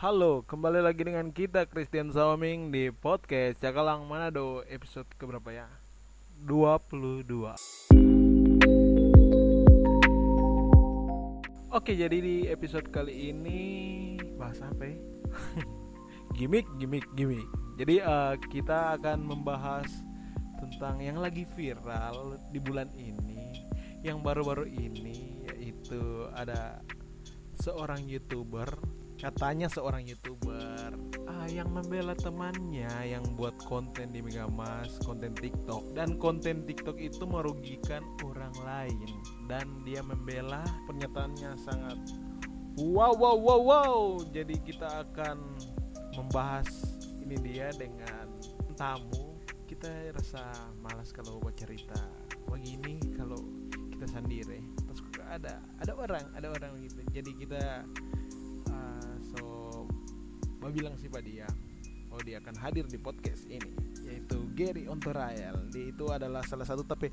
Halo, kembali lagi dengan kita Christian Saoming di podcast Cakalang Manado episode keberapa ya? 22 Oke, jadi di episode kali ini bahas apa ya? gimmick, gimmick, gimmick Jadi uh, kita akan membahas tentang yang lagi viral di bulan ini Yang baru-baru ini yaitu ada seorang youtuber katanya seorang youtuber. Ah, yang membela temannya yang buat konten di Megamas konten TikTok. Dan konten TikTok itu merugikan orang lain. Dan dia membela pernyataannya sangat wow wow wow wow. Jadi kita akan membahas ini dia dengan tamu. Kita rasa malas kalau buat cerita. Begini kalau kita sendiri terus ada ada orang ada orang gitu. Jadi kita bilang sih Pak dia? Oh dia akan hadir di podcast ini yaitu Gary Ontorael dia itu adalah salah satu tapi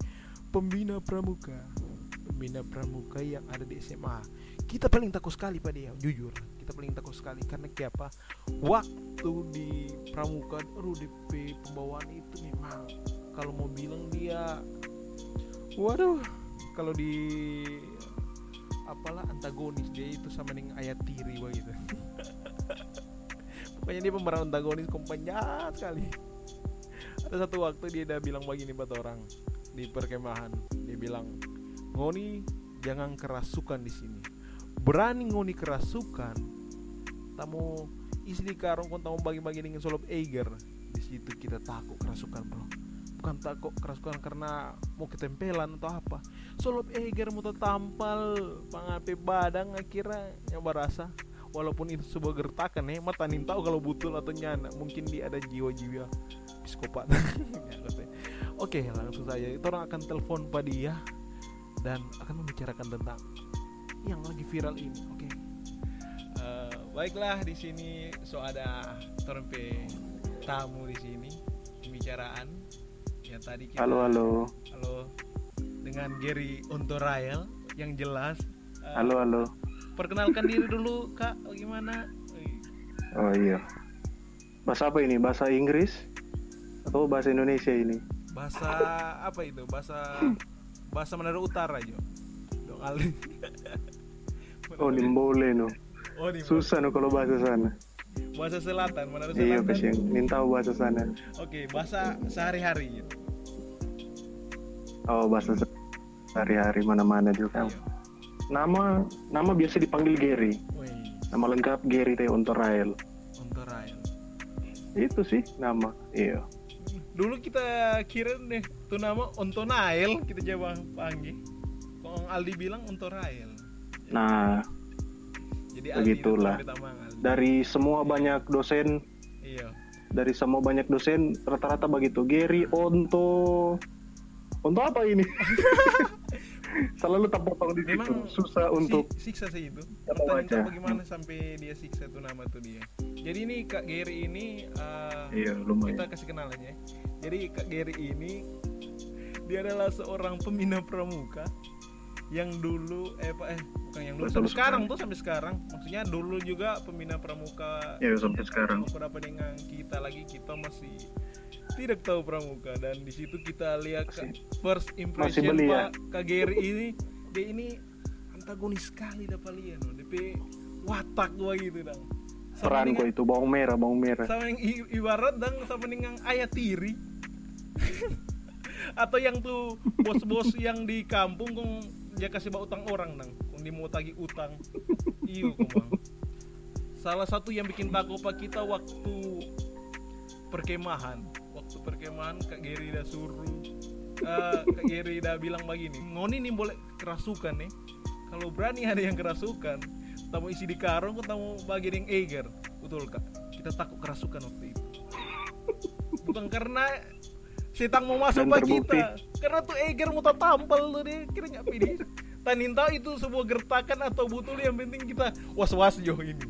pembina pramuka. Pembina pramuka yang ada di SMA kita paling takut sekali Pak dia. Jujur kita paling takut sekali. Karena apa waktu di pramuka aduh di pembawaan itu memang kalau mau bilang dia waduh kalau di apalah antagonis dia itu sama dengan ayat tiri begitu pokoknya dia pemeran antagonis kompannya sekali ada satu waktu dia udah bilang begini buat orang di perkemahan dia bilang ngoni jangan kerasukan di sini. Berani ngoni kerasukan tamu isi di karung kon tamu bagi-bagi dengan solop Eiger. Di situ kita takut kerasukan bro. Bukan takut kerasukan karena mau ketempelan atau apa. Solop Eiger mau tampal pangape badang akhirnya yang berasa walaupun itu sebuah gertakan ya mata nih tahu kalau betul atau nyana mungkin dia ada jiwa-jiwa psikopat. Oke langsung saja. Itu orang akan telepon pada dia dan akan membicarakan tentang yang lagi viral ini. Oke. Uh, baiklah di sini so ada torpe tamu di sini pembicaraan. Yang tadi kita halo halo. Halo. Dengan Gary Ontorael yang jelas uh, halo halo perkenalkan diri dulu kak. Gimana? Oh iya. Bahasa apa ini? Bahasa Inggris? Atau bahasa Indonesia ini? Bahasa apa itu? Bahasa bahasa Manado Utara jo. Dong Ali oh ini boleh no. Oh, susah no kalau bahasa sana. Bahasa selatan Manado iya, selatan. iya kasih ini tahu bahasa sana. Oke bahasa sehari-hari gitu. oh bahasa sehari-hari mana-mana juga. Iya nama nama biasa dipanggil Gary. Nama lengkap Gary Teh Ontorael Ontorael itu sih nama iya. Dulu kita kira nih tuh nama Ontonael kita jawab panggil. Kong Aldi bilang Ontorael nah jadi begitulah. dari semua banyak dosen iya. dari semua banyak dosen rata-rata begitu. Gary Onto Onto apa ini selalu tak potong di situ. Susah untuk siksa sih itu. Aja. bagaimana sampai dia siksa tuh nama tuh dia. Jadi ini kak Gary ini uh, iya, kita kasih kenal aja. Jadi kak Gary ini dia adalah seorang pembina pramuka yang dulu eh apa eh bukan yang dulu sampai sekarang tuh sampai sekarang. Maksudnya dulu juga pembina pramuka ya sampai sekarang. beberapa dengan kita lagi kita masih tidak tahu pramuka. Dan di situ kita lihat masih, first impression beli, Pak ya? Kageri ini dia ini antagonis sekali dapat lihat no. DP watak gua gitu dong peran gua itu bawang merah bawang merah. Sama yang ibarat dan sama dengan ayat tiri. Atau yang tuh bos-bos yang di kampung kong dia kasih bawa utang orang nang kong dia mau tagi utang. Iyo bang. Salah satu yang bikin takut pak kita waktu perkemahan perkemahan Kak Geri dah suruh uh, Kak Geri dah bilang begini ngoni nih boleh kerasukan nih. Kalau berani ada yang kerasukan tamu isi di karung tamu bagian yang eger betul kak. Kita takut kerasukan waktu itu. Bukan karena setan mau masuk bagi kita karena tuh eger mau tampal tuh dia kira nggak pilih. Tanin tahu itu sebuah gertakan atau betul yang penting kita was was jauh ini.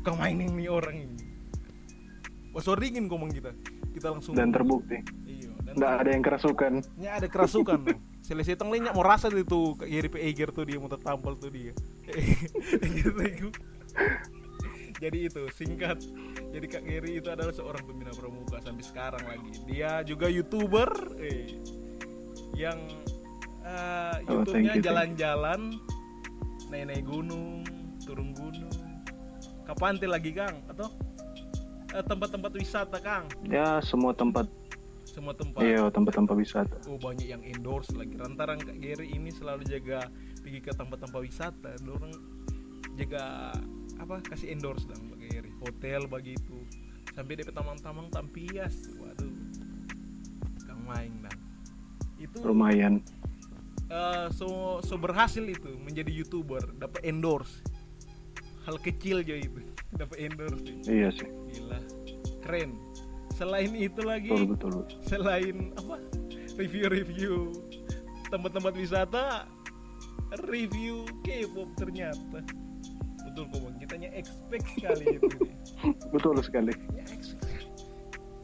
Kau mainin nih orang ini. Was dingin ngomong kita kita langsung dan terbukti. Iya dan nggak ada yang kerasukan. Ya ada kerasukan selesai tong mau rasa itu Yeri Eger tuh dia mau tertampal tuh dia. Jadi itu singkat. Jadi Kak Gary itu adalah seorang pembina pramuka sampai sekarang lagi. Dia juga youtuber eh, yang uh, YouTube-nya jalan-jalan naik-naik gunung turun gunung. Kapan lagi Kang? Atau tempat-tempat wisata Kang? Ya semua tempat. Semua tempat? Iya tempat-tempat wisata. Oh banyak yang endorse lagi. Lantaran Kak Gary ini selalu jaga pergi ke tempat-tempat wisata. Dorong jaga apa kasih endorse dong pakai hotel begitu. Sampai dia tamang-tamang tampias waduh. Kang main dong itu lumayan. Uh, so so berhasil itu menjadi youtuber. Dapat endorse. Hal kecil aja itu dapat endorse iya sih. Gila. Keren. Selain itu lagi betul, betul, betul. selain apa? Review-review tempat-tempat wisata review K-pop ternyata. Betul kok bang. Kitanya expect sekali itu betul sekali. Ya,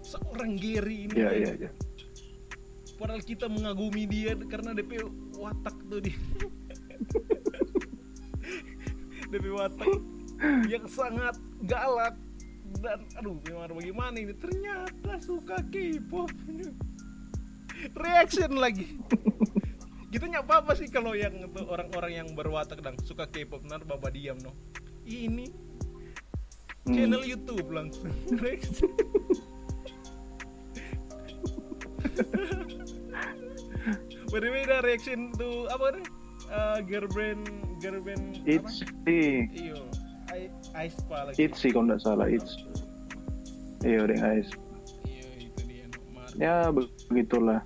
seorang Gary ini. Ya, ya, ya. padahal kita mengagumi dia karena DP watak tuh dia. DP watak yang sangat galak. Dan aduh gimana bagaimana ini? Ternyata suka K-pop. Reaction lagi. Kita nyapa apa sih kalau yang orang-orang yang berwatak dan suka K-pop. Nar bapak diam no. Ini hmm. channel YouTube langsung. Berbeda reaction tuh apa nih? Uh, girlfriend girlfriend It's iyo ice pa lagi It's kalau nggak salah It's iyo deh ice iyo itu dia ya begitulah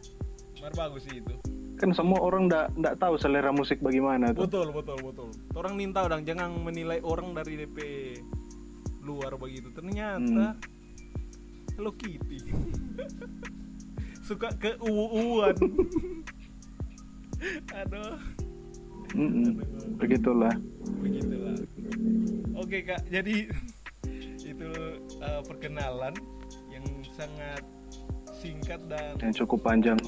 Mar bagus sih itu kan semua orang ndak ndak tahu selera musik bagaimana tuh. Betul betul betul. Orang minta dong jangan menilai orang dari DP luar begitu. Ternyata hmm. Hello Kitty. Suka ke uwan. Aduh. Mm -mm. Begitulah. Begitulah. Oke kak, jadi itu uh, perkenalan yang sangat singkat dan yang cukup panjang.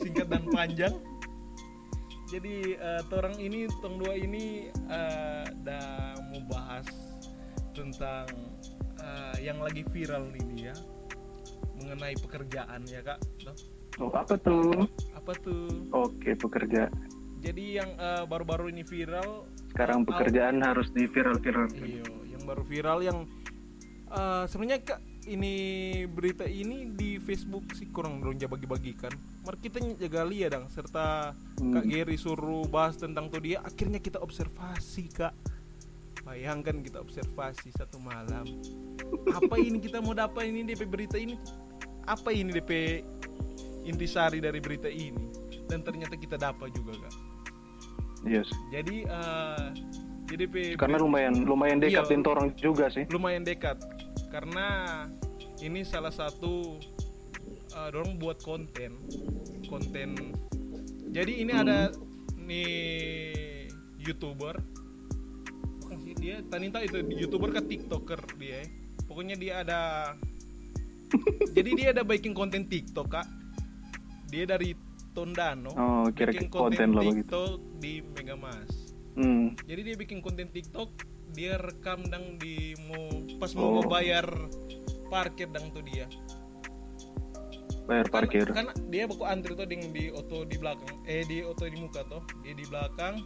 Singkat dan panjang. Jadi uh, torang ini tong dua ini uh, dah mau bahas tentang uh, yang lagi viral ini ya mengenai pekerjaan ya kak. Oh apa tuh? Apa tuh? Oke pekerja jadi yang baru-baru uh, ini viral sekarang pekerjaan harus di viral viral iya yang baru viral yang uh, sebenarnya kak ini berita ini di Facebook sih kurang dong bagi-bagikan. Mari kita jaga lihat dong serta hmm. Kak Geri suruh bahas tentang tuh dia akhirnya kita observasi Kak. Bayangkan kita observasi satu malam. Apa ini kita mau dapat ini DP berita ini? Apa ini DP intisari dari berita ini? Dan ternyata kita dapat juga Kak. Yes. Jadi uh, jadi karena lumayan lumayan dekat iya, orang juga sih. Lumayan dekat. Karena ini salah satu uh, dorong buat konten. Konten. Jadi ini hmm. ada nih youtuber. Dia Tanita itu youtuber ke tiktoker dia. Pokoknya dia ada jadi dia ada bikin konten tiktok kak. Dia dari Tondano oh, kira bikin konten, konten tiktok di Megamas hmm. jadi dia bikin konten tiktok dia rekam dang di mau pas mau oh. bayar parkir dang tuh dia. Bayar parkir. karena, dia baku antri tuh ding di auto di belakang eh di auto di muka tuh dia di belakang.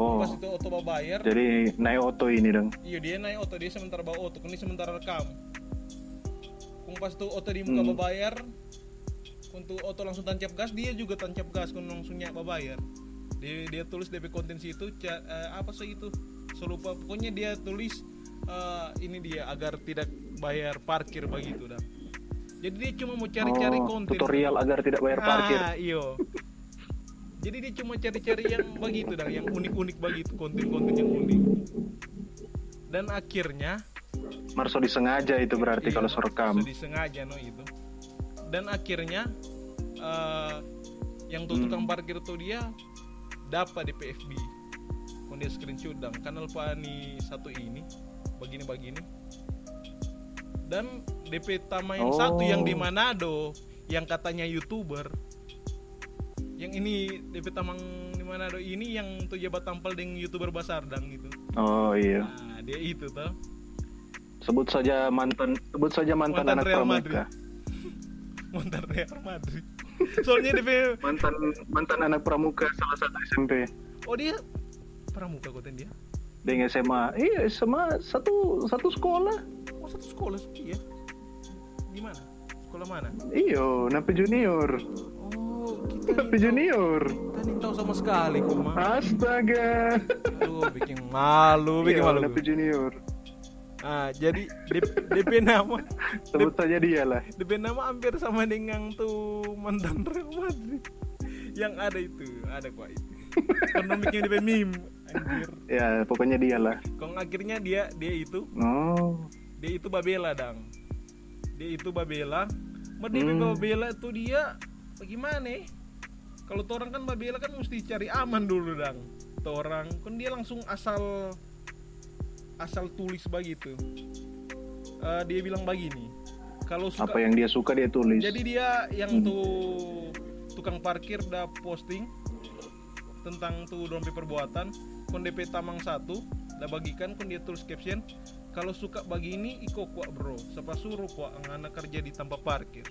Oh. pas itu auto mau bayar. Jadi naik auto ini dong? Iya dia naik auto dia sementara bawa auto ini sementara rekam. Kung pas tuh auto di muka hmm. bayar untuk auto langsung tancap gas dia juga tancap gas kun langsung nyapa bayar dia, dia tulis DP konten situ uh, apa sih itu? So lupa pokoknya dia tulis uh, ini dia agar tidak bayar parkir begitu dah jadi dia cuma mau cari-cari oh, konten. tutorial agar tidak bayar parkir. Ah, iyo jadi dia cuma cari-cari yang begitu dah yang unik-unik begitu konten-konten yang unik. Dan akhirnya Marso disengaja itu berarti iya, kalau sorekam disengaja no itu dan akhirnya uh, yang tuh tukang hmm. parkir tuh dia dapat di PFB dia screenshot dan kanal Pani satu ini begini-begini. Dan DP Tama yang oh. satu yang di Manado yang katanya youtuber. Yang ini DP Tamang di Manado ini yang tuh jabat tampil dengan youtuber Basardang gitu oh iya. Nah dia itu tuh. Sebut saja mantan sebut saja mantan, mantan anak Real pramuka Madrid. Mantan Real Madrid. Soalnya dia mantan mantan anak pramuka salah satu SMP oh dia pramuka kok dia? Dengan SMA iya SMA satu satu sekolah. Oh satu sekolah? Iya. Di mana? Sekolah mana? Iyo napi junior. Oh napi junior. Kita tahu sama sekali kok mah astaga. Aduh bikin malu bikin iyo, malu. Napi junior Ah, jadi DP, DP nama sebut saja dia lah. DP nama hampir sama dengan tuh mantan Real Madrid. Yang ada itu, ada kok itu. Ekonomiknya DP meme, anjir. Ya, pokoknya dia lah. Kong akhirnya dia dia itu. Oh. Dia itu Babela, Dang. Dia itu Babela. Merdeka hmm. Babela itu dia bagaimana? Kalau orang kan Babela kan mesti cari aman dulu, Dang. Orang kan dia langsung asal asal tulis begitu. Uh, dia bilang begini kalau suka, apa yang dia suka dia tulis. Jadi dia yang hmm. tuh tukang parkir udah posting tentang tuh dompet perbuatan. Kon DP tamang satu udah bagikan kon dia tulis caption kalau suka begini iko kuat bro. Siapa suruh kuat anak kerja di tempat parkir.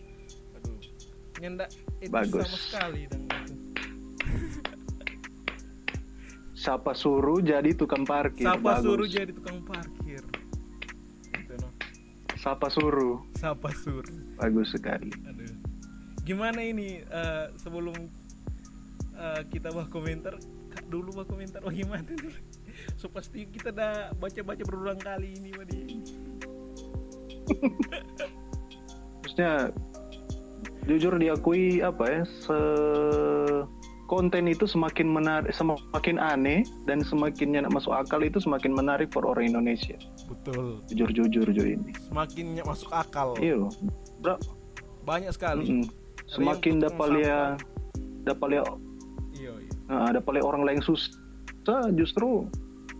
Aduh. Itu Bagus. sama sekali dan siapa suruh jadi tukang parkir. Siapa suruh jadi tukang parkir. Gitu, no. siapa suruh siapa suruh bagus sekali. Aduh. gimana ini uh, sebelum uh, kita bah komentar? Dulu bah komentar. Oh gimana nih so pasti kita dah baca-baca berulang kali ini Wadi. Maksudnya jujur diakui apa ya se konten itu semakin menarik, semakin aneh dan semakin nyak masuk akal itu semakin menarik for orang Indonesia. Betul. Jujur jujur ini. Semakin nyak masuk akal. Iya. Bro. Banyak sekali. Mm -hmm. Semakin dapat lihat dapat lihat iya iya. Nah, dapat lihat orang lain susah justru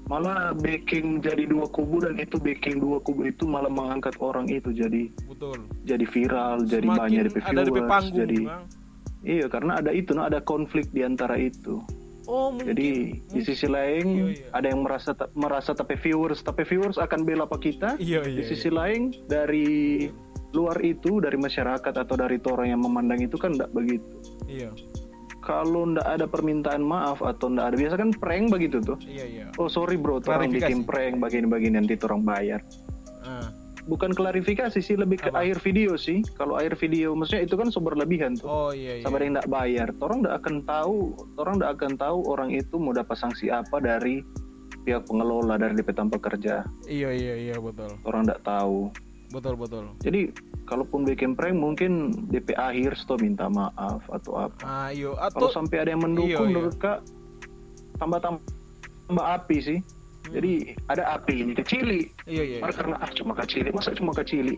malah baking jadi dua kubu dan itu baking dua kubu itu malah mengangkat orang itu jadi betul jadi viral Semakin jadi banyak di viewers jadi bang Iya, karena ada itu, no, ada konflik di antara itu. Oh, mungkin. Jadi mungkin. di sisi lain iya, iya. ada yang merasa merasa tapi viewers, tapi viewers akan bela apa kita. Iya, iya, di sisi iya. lain dari luar itu, dari masyarakat atau dari orang yang memandang itu kan tidak begitu. Iya. Kalau ndak ada permintaan maaf atau ndak ada biasa kan prank begitu tuh. Iya iya. Oh sorry bro, orang bikin prank begini-begini nanti orang bayar. Uh bukan klarifikasi sih lebih ke Apa? air video sih. Kalau air video maksudnya itu kan sumber lebihan tuh. Oh iya, iya. sabar yang tidak bayar. Orang tidak akan tahu orang tidak akan tahu orang itu mau dapat sanksi apa dari pihak pengelola dari DP tanpa kerja. Iya iya iya betul. Orang tidak tahu. Betul betul. Jadi kalaupun bikin prank mungkin DP akhir sto minta maaf atau apa. Ah, iyo. Atau... kalau sampai ada yang mendukung iyo, iyo. menurut kak tambah tambah api sih jadi ada api ini kecili. Iya iya. iya. Karena ah cuma kecili, masa cuma kecili?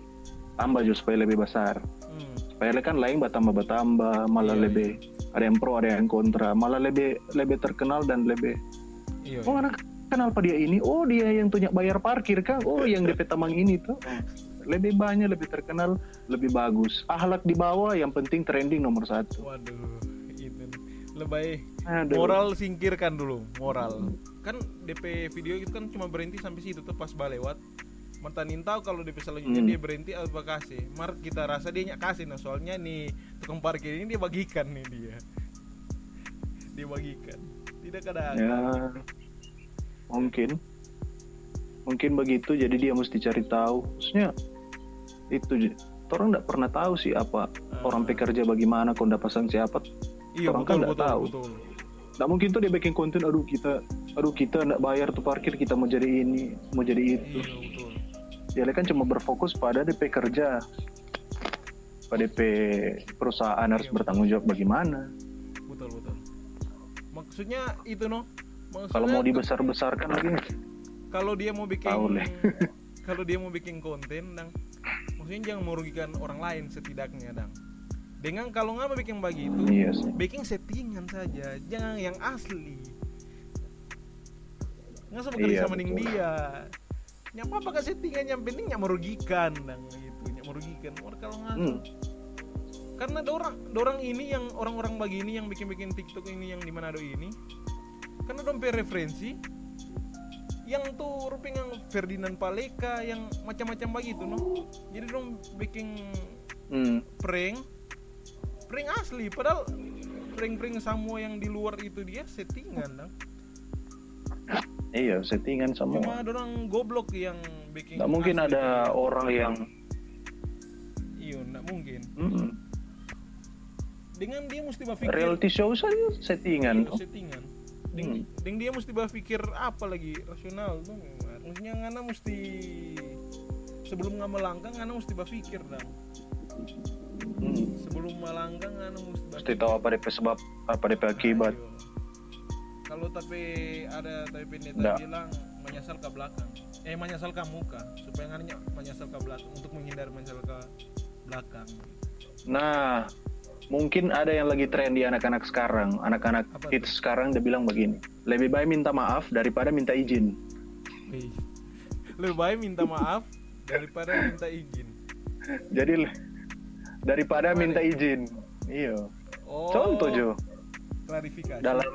Tambah juga supaya lebih besar. Hmm. Supaya kan lain bertambah bertambah, malah iya, lebih iya. ada yang pro ada yang kontra, malah lebih lebih terkenal dan lebih. Iya. Oh anak kenal apa dia ini? Oh dia yang punya bayar parkir kan? Oh yang DP Tamang ini tuh. Lebih banyak, lebih terkenal, lebih bagus. Ahlak di bawah, yang penting trending nomor satu. Waduh, itu lebih moral singkirkan dulu moral. Kan DP video itu kan cuma berhenti sampai situ tuh pas lewat. Martanin tahu kalau DP selanjutnya hmm. dia berhenti apa kasih? Mar kita rasa dia nyak kasih nah soalnya nih tukang parkir ini dia bagikan nih dia. Dia bagikan. Tidak ada ya mungkin. Mungkin begitu jadi dia mesti cari tahu. Maksudnya itu orang tidak pernah tahu sih apa uh. orang pekerja bagaimana kau dapat sanksi apa iya, orang betul, kan tidak tahu. betul. Nah mungkin tuh dia bikin konten, aduh kita, aduh kita nggak bayar tuh parkir, kita mau jadi ini, mau jadi itu. Iya, Dia kan cuma berfokus pada DP kerja, pada DP perusahaan harus iya, bertanggung jawab bagaimana. Betul betul. Maksudnya itu no. Kalau mau dibesar-besarkan lagi. Kalau dia mau bikin, kalau dia mau bikin konten, dang, maksudnya jangan merugikan orang lain setidaknya, dang dengan kalau nggak mau bikin begitu yes. bikin settingan saja jangan yang asli nggak usah bekerja iya, sama dengan dia. Nyapa apa settingan yang penting yang merugikan dan itu yang merugikan. Orang kalau nggak hmm. karena orang orang ini yang orang-orang begini yang bikin-bikin TikTok ini yang di Manado ini. Karena dompet referensi yang tuh rupanya Ferdinand Paleka yang macam-macam begitu no. Jadi dong bikin hmm. prank prank asli. Padahal prank-prank semua yang di luar itu dia settingan dong iya settingan semua cuma ada orang goblok yang bikin nggak mungkin ada orang yang iya nggak mungkin mm -hmm. dengan dia mesti berpikir reality show saja settingan iya, settingan Ding, hmm. ding dia mesti berpikir apa lagi rasional tuh maksudnya ngana mesti sebelum nggak melangkah ngana mesti berpikir dong hmm. sebelum melangkah ngana mesti berpikir. mesti tahu apa DP sebab apa DP akibat nah, kalau tapi ada tapi pendeta bilang menyasar ke belakang. Eh menyasar ke muka. Supaya ngana menyasar ke belakang untuk menghindar menyasar ke belakang. Nah mungkin ada yang lagi tren di anak-anak sekarang. Anak-anak hits sekarang dia bilang begini lebih baik minta maaf daripada minta izin. Lebih baik minta maaf daripada minta izin. Jadi daripada minta izin. Iya. Oh, contoh Jo. Klarifikasi. Dalam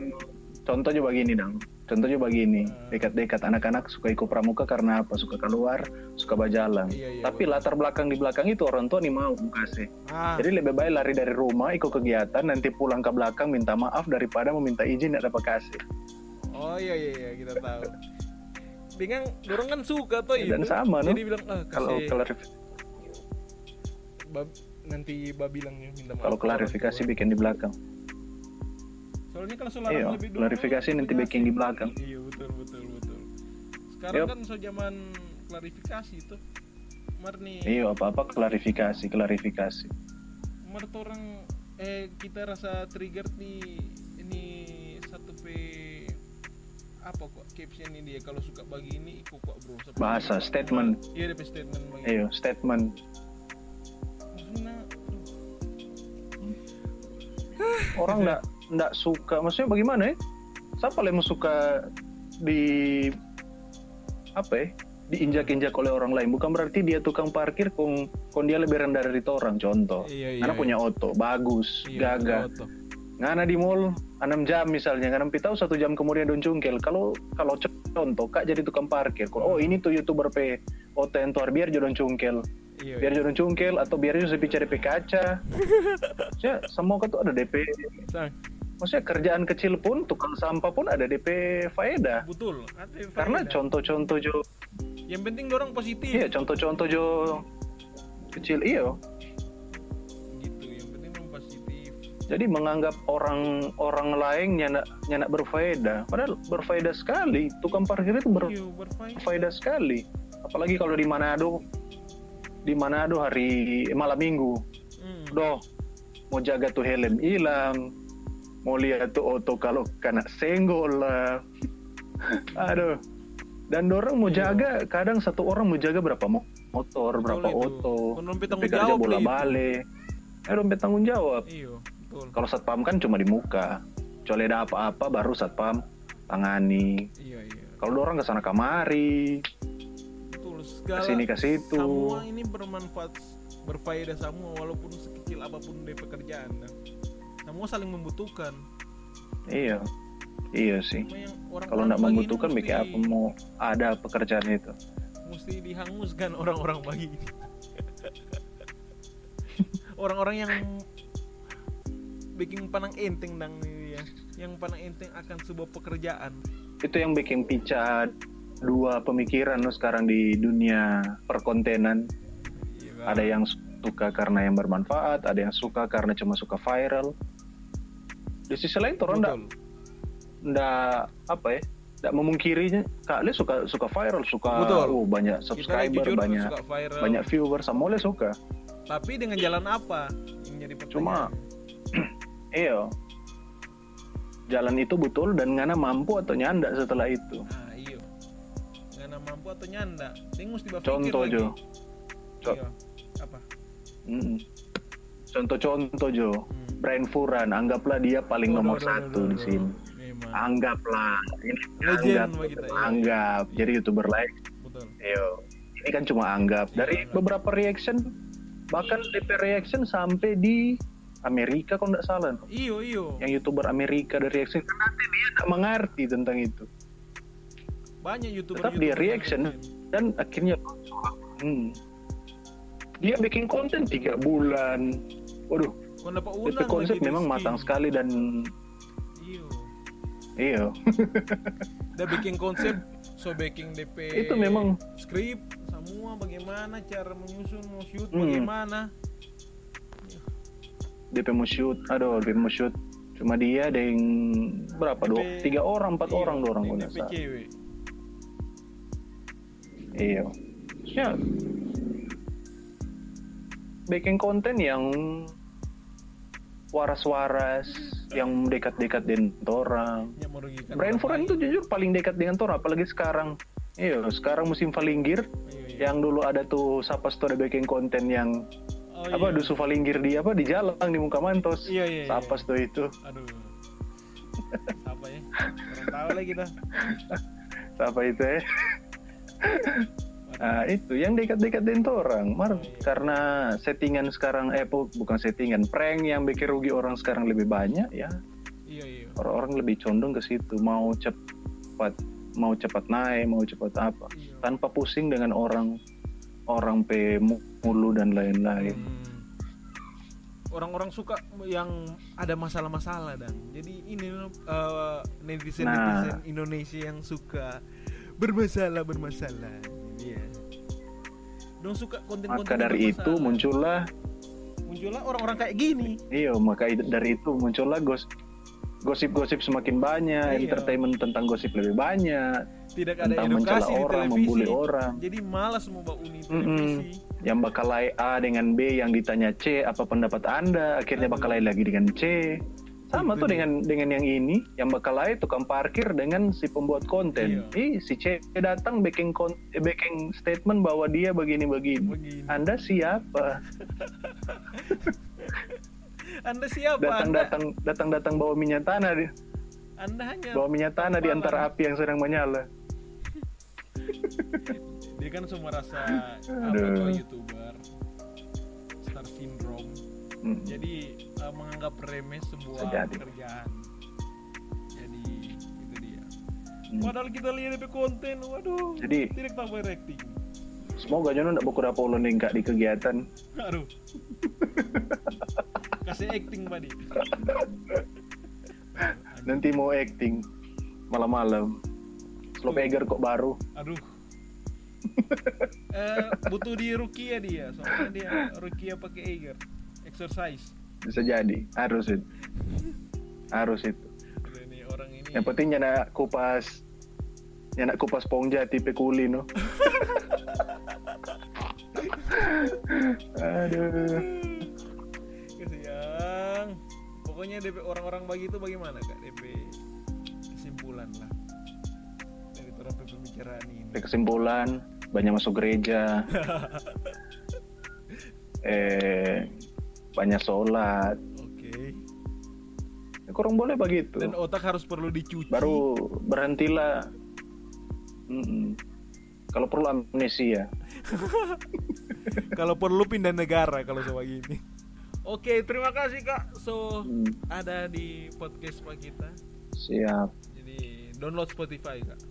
contoh juga begini dong contohnya begini hmm. dekat-dekat anak-anak suka ikut pramuka karena apa? Suka keluar suka berjalan. Iya, iya, tapi betul. latar belakang di belakang itu orang tua nih mau kasih ah. jadi lebih baik lari dari rumah ikut kegiatan nanti pulang ke belakang minta maaf daripada meminta izin tidak dapat kasih. Oh iya iya, iya. Kita tahu. Dengan dorong kan suka tuh itu dan sama jadi no? bilang ah, kalau klarifikasi nanti ba bilangnya minta maaf. Kalau klarifikasi bikin di belakang soalnya kalau solar iya, lebih dulu klarifikasi nanti baking di belakang. Iya betul betul betul. Sekarang yep. kan so zaman klarifikasi itu Marni iya apa apa klarifikasi. Klarifikasi Mar orang eh kita rasa trigger nih ini satu p apa kok caption ini dia? Kalau suka bagi ini ikut kok bro. Seperti bahasa statement. Iya deh statement bagi. Iya statement. Orang nggak nggak suka. Maksudnya bagaimana ya siapa yang suka di apa ya diinjak-injak oleh orang lain. Bukan berarti dia tukang parkir kong kong dia lebih rendah dari orang contoh. Iya, iya, karena iya. punya oto bagus iya, gagah. ngana di mall 6 jam misalnya ngana pitau satu jam kemudian don cungkel kalau kalau contoh kak jadi tukang parkir. Oh ini tuh youtuber p oto entuar biar jodoh cungkel iya, biar iya. jodoh cungkel atau biar juga cari kaca ya semua kan tuh ada DP maksudnya kerjaan kecil pun tukang sampah pun ada DP faedah. Betul karena contoh-contoh jo yang penting dorong positif. Iya contoh-contoh jo kecil iyo gitu yang penting dorong positif. Jadi menganggap orang orang lain nyanak nyanak berfaedah. Padahal berfaedah sekali tukang parkir itu ber, iya, berfaedah. sekali. Apalagi kalau di Manado. Di Manado hari malam minggu. Hmm. doh mau jaga tuh helm hilang lihat tuh auto kalau kena senggol lah. Aduh. Dan orang mau iya. jaga kadang satu orang mau jaga berapa motor berapa auto. Tapi kerja bola balik. Eh dompet tanggung jawab. Iya kalau satpam kan cuma di muka. Kecuali ada apa-apa baru satpam tangani. Iya, iya. kalau orang ke sana kamari betul segala ke sini ke situ. semua ini bermanfaat berfaedah semua walaupun sekecil apa pun dari pekerjaan. nah semua saling membutuhkan. Iya. Iya sih. Kalau nggak membutuhkan bikin apa mau ada pekerjaan itu. Mesti dihanguskan orang-orang bagi. Orang-orang yang bikin panang enteng dang ya. Yang panang enteng akan sebuah pekerjaan. Itu yang bikin pica dua pemikiran lo sekarang di dunia perkontenan. Iya, ada yang suka karena yang bermanfaat ada yang suka karena cuma suka viral di sisi lain orang enggak enggak apa ya enggak memungkirinya. Kali suka suka viral suka Betul. Oh, banyak subscriber banyak suka viral. banyak viewer sama oleh suka. Tapi dengan jalan apa yang jadi cuma iya. Jalan itu betul dan ngana mampu atau nyanda setelah itu. Ah iya. Ngana mampu atau nyanda? Ini mesti contoh lagi. jo. Iya. apa? Hmm. contoh-contoh jo. Hmm Brian Furan anggaplah dia paling oh, nomor satu di sini. Memang. anggaplah ini Legend anggap kita, ya. anggap. Jadi youtuber lain. Yo. ini kan cuma anggap. Ya, dari enggak. beberapa reaction bahkan DP reaction sampai di Amerika kalau nggak salah. Iyo iyo. Yang youtuber Amerika dari reaction kan nanti dia nggak mengerti tentang itu. Banyak youtuber tetap YouTuber dia reaction dan akhirnya hmm, dia bikin konten tiga bulan. Waduh itu konsep memang matang sekali dan iyo. Iyo. Udah bikin konsep so baking DP itu memang. skrip semua bagaimana cara menyusun mau shoot hmm. bagaimana. DP mau shoot aduh DP mau shoot. Cuma dia ada yang berapa? Dua tiga orang empat iya, orang dua orang DP cewek. Iya ya. Bikin konten yang waras-waras yang dekat-dekat dengan orang. Brian Foran itu jujur paling dekat dengan Tor apalagi sekarang. Iya, sekarang musim Valinggir iya, iya. yang dulu ada tuh Sapa Store bikin konten yang oh, apa iya. Dusu Valinggir di apa di jalan di muka Mantos. Iya, iya, Sapa iya. Store itu. Aduh. Apa ya? Kurang tahu lagi dah. Siapa itu ya? Nah, itu yang dekat-dekat dengan orang. Mar karena settingan sekarang eh bukan settingan, prank yang bikin rugi orang sekarang lebih banyak ya. Iya, iya. Orang-orang lebih condong ke situ, mau cepat mau cepat naik, mau cepat apa. Iya. Tanpa pusing dengan orang orang pe mulu dan lain-lain. Hmm. Orang-orang suka yang ada masalah-masalah dan jadi ini uh, netizen netizen nah. Indonesia yang suka bermasalah bermasalah Iya. Dong suka konten-konten Maka dari itu muncullah muncullah orang-orang kayak gini. Iya, maka dari itu muncullah gos gosip-gosip semakin banyak, iya. entertainment tentang gosip lebih banyak. Tidak ada tentang edukasi di orang, membuli orang. Jadi malas mau bawa uni televisi. Mm -mm. Yang bakal A dengan B yang ditanya C, apa pendapat Anda? Akhirnya bakal lagi dengan C sama tuh dengan dengan yang ini yang bakal lain tukang parkir dengan si pembuat konten. Iya. Ih, si C datang baking kon eh, baking statement bahwa dia begini begini, begini. anda siapa? Anda siapa? Datang anda... datang datang datang bawa minyak tanah dia anda hanya bawa minyak tanah di antara api yang sedang menyala. Dia kan semua rasa apa youtuber star syndrome. Hmm. jadi uh, menganggap remeh sebuah Sejati. pekerjaan. Jadi itu dia. Hmm. padahal kita lihat di konten waduh jadi tidak tambah acting semoga jono tidak dapat ulun enggak di kegiatan. Aduh. Kasih acting padi nanti mau acting malam-malam. Slow Eger kok baru. Aduh. Eh, butuh di Rukia dia soalnya dia Rukia pakai Eger exercise bisa jadi. Harus itu. Harus itu. Ini orang ini. Yang penting nyana kupas. Nyana kupas pongja tipe kuli no. Aduh. Kesiang pokoknya DP orang-orang bagi itu bagaimana kak? DP kesimpulan lah. Dari terapi pembicaraan ini. Kesimpulan banyak masuk gereja. Eh banyak sholat oke okay. ya, kurang boleh begitu dan otak harus perlu dicuci baru berhentilah mm -mm. kalau perlu amnesia kalau perlu pindah negara kalau coba gini Oke, terima kasih Kak. So, hmm. ada di podcast Pak kita. Siap. Jadi, download Spotify, Kak.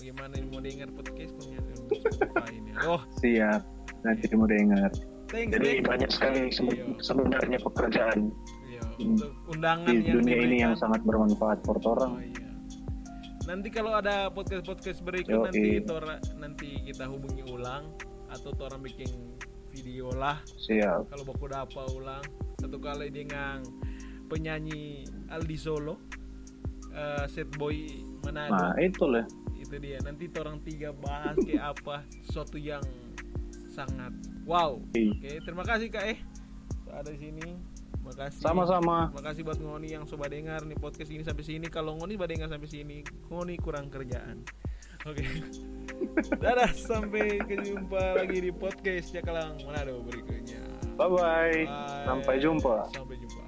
Bagaimana ini mau dengar podcast punya Spotify ini? Oh, siap. Nanti mau dengar. Thanks, Jadi thanks. banyak sekali iya. sebenarnya pekerjaan iya. undangan di dunia ini yang sangat bermanfaat buat orang. Oh, iya. Nanti kalau ada podcast-podcast berikut Yo, nanti tor nanti kita hubungi ulang atau orang bikin video lah. Siap. Kalau baku dapat ulang satu kali dengan penyanyi Aldi Solo, uh, set boy mana? Nah itulah. Itu dia. Nanti orang tiga bahas kayak apa sesuatu yang sangat wow. Oke, okay, terima kasih Kak eh. Ada di sini. Makasih. Sama-sama. Makasih buat Ngoni yang coba dengar nih podcast ini sampai sini. Kalau Ngoni coba dengar sampai sini, Ngoni kurang kerjaan. Oke. Okay. Dadah, sampai jumpa lagi di podcast Cakalang Manado berikutnya. Bye-bye. Bye. Sampai jumpa. Sampai jumpa.